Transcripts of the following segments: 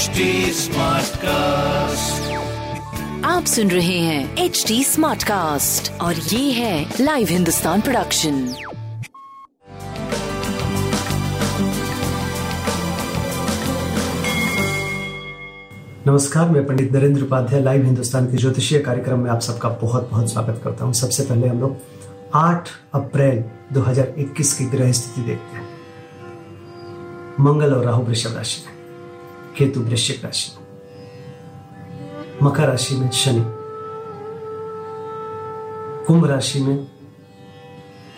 HD cast आप सुन रहे हैं एच डी स्मार्ट कास्ट और ये है लाइव हिंदुस्तान प्रोडक्शन नमस्कार मैं पंडित नरेंद्र उपाध्याय लाइव हिंदुस्तान के ज्योतिषीय कार्यक्रम में आप सबका बहुत बहुत स्वागत करता हूँ। सबसे पहले हम लोग 8 अप्रैल 2021 की ग्रह स्थिति देखते हैं। मंगल और राहु वृषभ राशि में। केतु वृश्चिक राशि। मकर राशि में शनि। कुंभ राशि में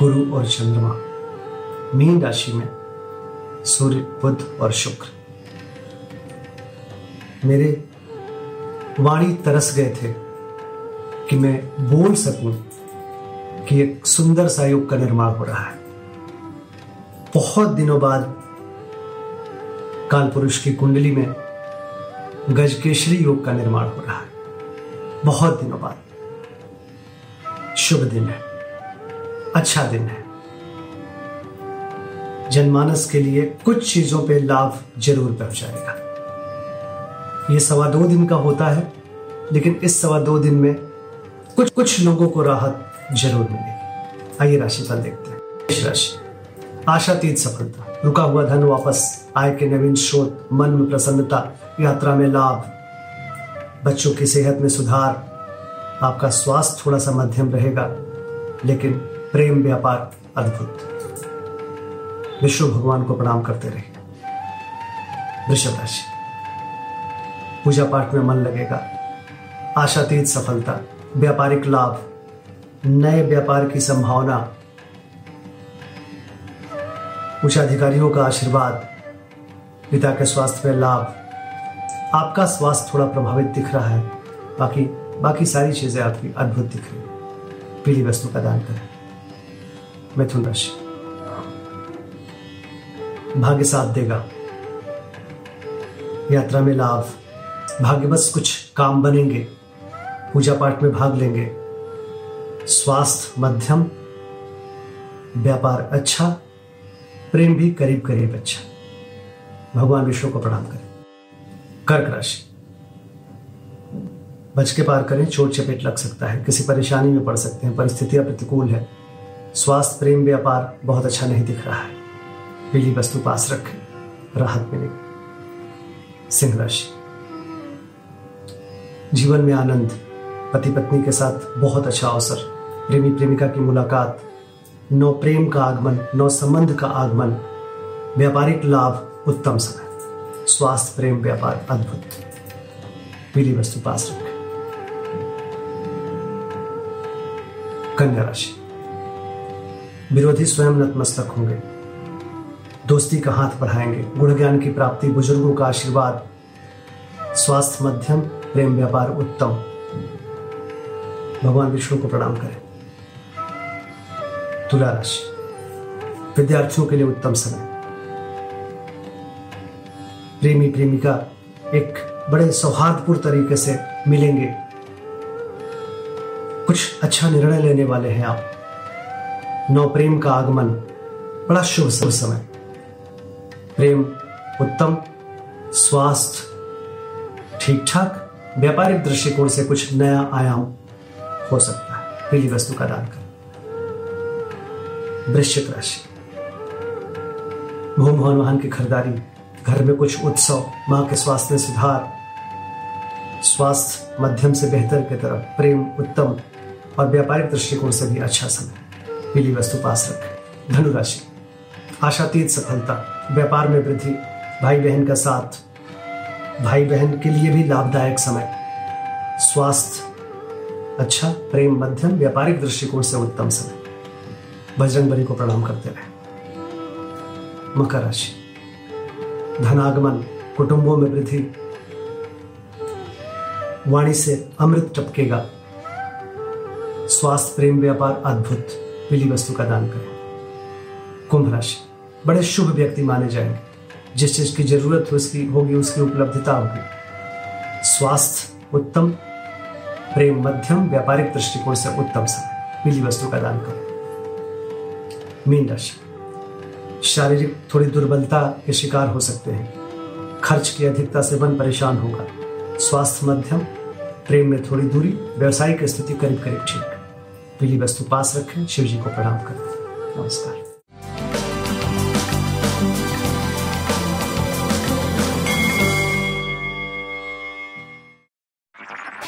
गुरु और चंद्रमा। मीन राशि में सूर्य, बुध और शुक्र। मेरे वाणी तरस गए थे कि मैं बोल सकूँ कि एक सुंदर सा युग का निर्माण हो रहा है। बहुत दिनों बाद काल पुरुष की कुंडली में गजकेशरी योग का निर्माण हो रहा है। बहुत दिनों बाद। शुभ दिन है। अच्छा दिन है। जनमानस के लिए कुछ चीज़ों पे लाभ ज़रूर पहुंचाएगा ये सवा दो दिन का होता है, लेकिन इस सवा दो दिन में कुछ कुछ लोगों को राहत ज़रूर मिलेगी। आइए राशिफल देखते हैं। राशि। आशातीत सफलता। रुका हुआ धन वापस, आय के नवीन स्रोत, मन में प्रसन्नता, यात्रा में लाभ। बच्चों की सेहत में सुधार। आपका स्वास्थ्य थोड़ा सा मध्यम रहेगा, लेकिन प्रेम व्यापार अद्भुत। विष्णु भगवान को प्रणाम करते रहे। वृषभ राशि। पूजा पाठ में मन लगेगा। आशातीत सफलता, व्यापारिक लाभ, नए व्यापार की संभावना उच्च अधिकारियों का आशीर्वाद, पिता के स्वास्थ्य में लाभ। आपका स्वास्थ्य थोड़ा प्रभावित दिख रहा है, बाकी बाकी सारी चीज़ें आपकी अद्भुत दिख रही है। पीली वस्तु का दान करें। मिथुन राशि भाग्य साथ देगा। यात्रा में लाभ। भाग्यवश कुछ काम बनेंगे। पूजा पाठ में भाग लेंगे। स्वास्थ्य, मध्यम। व्यापार अच्छा। प्रेम भी करीब करीब अच्छा भगवान विष्णु को प्रणाम करें। कर्क राशि। बच के पार करें, चोट चपेट लग सकता है, किसी परेशानी में पड़ सकते हैं परिस्थितियाँ प्रतिकूल है। स्वास्थ्य, प्रेम, व्यापार बहुत अच्छा नहीं दिख रहा है। पीली वस्तु पास रखें, राहत मिलेगी। सिंह राशि। जीवन में आनंद पति पत्नी के साथ बहुत अच्छा अवसर। प्रेमी प्रेमिका की मुलाकात नौ प्रेम का आगमन, नौ संबंध का आगमन। व्यापारिक लाभ उत्तम समय। स्वास्थ्य, प्रेम, व्यापार अद्भुत पीली वस्तु पास रखें। कन्या राशि। विरोधी स्वयं नतमस्तक होंगे। दोस्ती का हाथ बढ़ाएँगे। गुण ज्ञान की प्राप्ति, बुज़ुर्गों का आशीर्वाद। स्वास्थ्य मध्यम, प्रेम, व्यापार उत्तम। भगवान विष्णु को प्रणाम करें। तुला राशि विद्यार्थियों के लिए उत्तम समय। प्रेमी प्रेमिका एक बड़े सौहार्दपूर्ण तरीके से मिलेंगे। कुछ अच्छा निर्णय लेने वाले हैं आप। नौ प्रेम का आगमन, बड़ा शुभ समय। प्रेम उत्तम, स्वास्थ्य ठीक ठाक व्यापारिक दृष्टिकोण से कुछ नया आयाम हो सकता है। पीली वस्तु का दान करें। वृश्चिक राशि। भूम भवन वाहन की खरीदारी, घर में कुछ उत्सव, माँ के स्वास्थ्य में सुधार, स्वास्थ्य मध्यम से बेहतर की तरफ़ प्रेम उत्तम और व्यापारिक दृष्टिकोण से भी अच्छा समय। पीली वस्तु पास रखें। धनुराशि। आशातीत सफलता, व्यापार में वृद्धि भाई बहन का साथ। भाई बहन के लिए भी लाभदायक समय। स्वास्थ्य अच्छा प्रेम मध्यम, व्यापारिक दृष्टिकोण से उत्तम समय। बजरंग बली को प्रणाम करते रहे। मकर राशि। धनागमन, कुटुंबों में वृद्धि। वाणी से अमृत टपकेगा। स्वास्थ्य, प्रेम, व्यापार, अद्भुत पीली वस्तु का दान करें। कुंभ राशि। बड़े शुभ व्यक्ति माने जाएँगे। जिस चीज़ की ज़रूरत हो उसकी होगी, उसकी उपलब्धता होगी। स्वास्थ्य, उत्तम। प्रेम, मध्यम। व्यापारिक दृष्टिकोण से उत्तम समय। पीली वस्तु का दान करें। मीन राशि शारीरिक थोड़ी दुर्बलता के शिकार हो सकते हैं। खर्च की अधिकता से मन परेशान होगा। स्वास्थ्य मध्यम, प्रेम में थोड़ी दूरी, व्यवसायिक स्थिति करीब करीब ठीक। पीली वस्तु पास रखें शिव जी को प्रणाम करें नमस्कार।